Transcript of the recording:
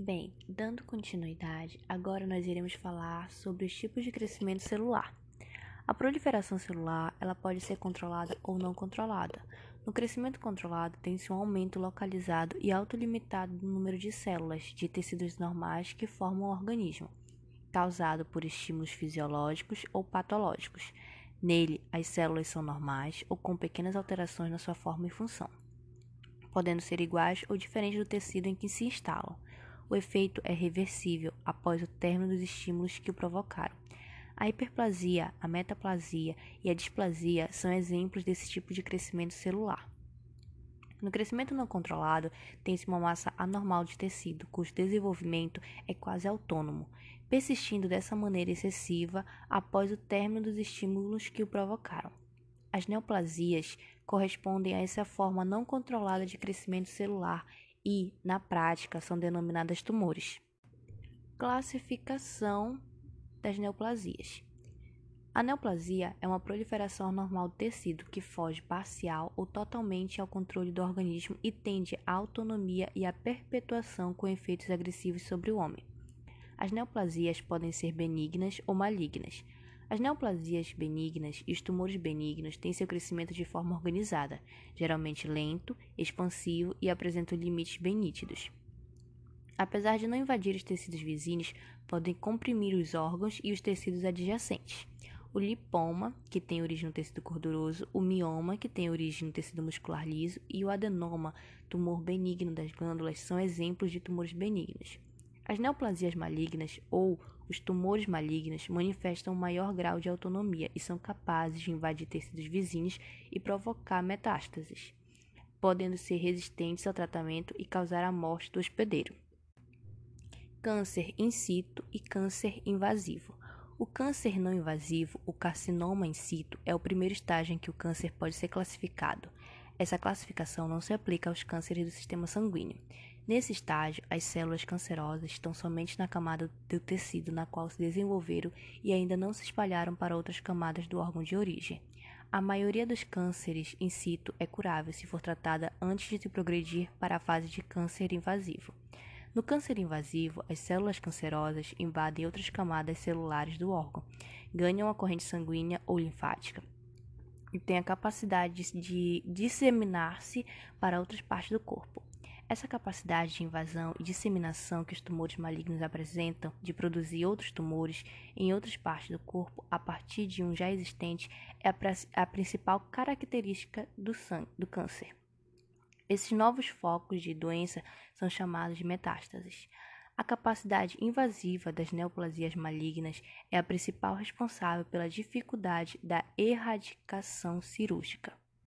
Bem, dando continuidade, agora nós iremos falar sobre os tipos de crescimento celular. A proliferação celular, ela pode ser controlada ou não controlada. No crescimento controlado, tem-se um aumento localizado e autolimitado do número de células de tecidos normais que formam o organismo, causado por estímulos fisiológicos ou patológicos. Nele, as células são normais ou com pequenas alterações na sua forma e função, podendo ser iguais ou diferentes do tecido em que se instalam. O efeito é reversível após o término dos estímulos que o provocaram. A hiperplasia, a metaplasia e a displasia são exemplos desse tipo de crescimento celular. No crescimento não controlado, tem-se uma massa anormal de tecido, cujo desenvolvimento é quase autônomo, persistindo dessa maneira excessiva após o término dos estímulos que o provocaram. As neoplasias correspondem a essa forma não controlada de crescimento celular e, na prática, são denominadas tumores. Classificação das neoplasias. A neoplasia é uma proliferação anormal do tecido que foge parcial ou totalmente ao controle do organismo e tende à autonomia e à perpetuação com efeitos agressivos sobre o homem. As neoplasias podem ser benignas ou malignas. As neoplasias benignas e os tumores benignos têm seu crescimento de forma organizada, geralmente lento, expansivo e apresentam limites bem nítidos. Apesar de não invadir os tecidos vizinhos, podem comprimir os órgãos e os tecidos adjacentes. O lipoma, que tem origem no tecido gorduroso, o mioma, que tem origem no tecido muscular liso, e o adenoma, tumor benigno das glândulas, são exemplos de tumores benignos. As neoplasias malignas ou os tumores malignos manifestam um maior grau de autonomia e são capazes de invadir tecidos vizinhos e provocar metástases, podendo ser resistentes ao tratamento e causar a morte do hospedeiro. Câncer in situ e câncer invasivo. O câncer não invasivo, o carcinoma in situ, é o primeiro estágio em que o câncer pode ser classificado. Essa classificação não se aplica aos cânceres do sistema sanguíneo. Nesse estágio, as células cancerosas estão somente na camada do tecido na qual se desenvolveram e ainda não se espalharam para outras camadas do órgão de origem. A maioria dos cânceres in situ é curável se for tratada antes de progredir para a fase de câncer invasivo. No câncer invasivo, as células cancerosas invadem outras camadas celulares do órgão, ganham a corrente sanguínea ou linfática e têm a capacidade de disseminar-se para outras partes do corpo. Essa capacidade de invasão e disseminação que os tumores malignos apresentam de produzir outros tumores em outras partes do corpo a partir de um já existente é a, principal característica do, sangue, do câncer. Esses novos focos de doença são chamados de metástases. A capacidade invasiva das neoplasias malignas é a principal responsável pela dificuldade da erradicação cirúrgica.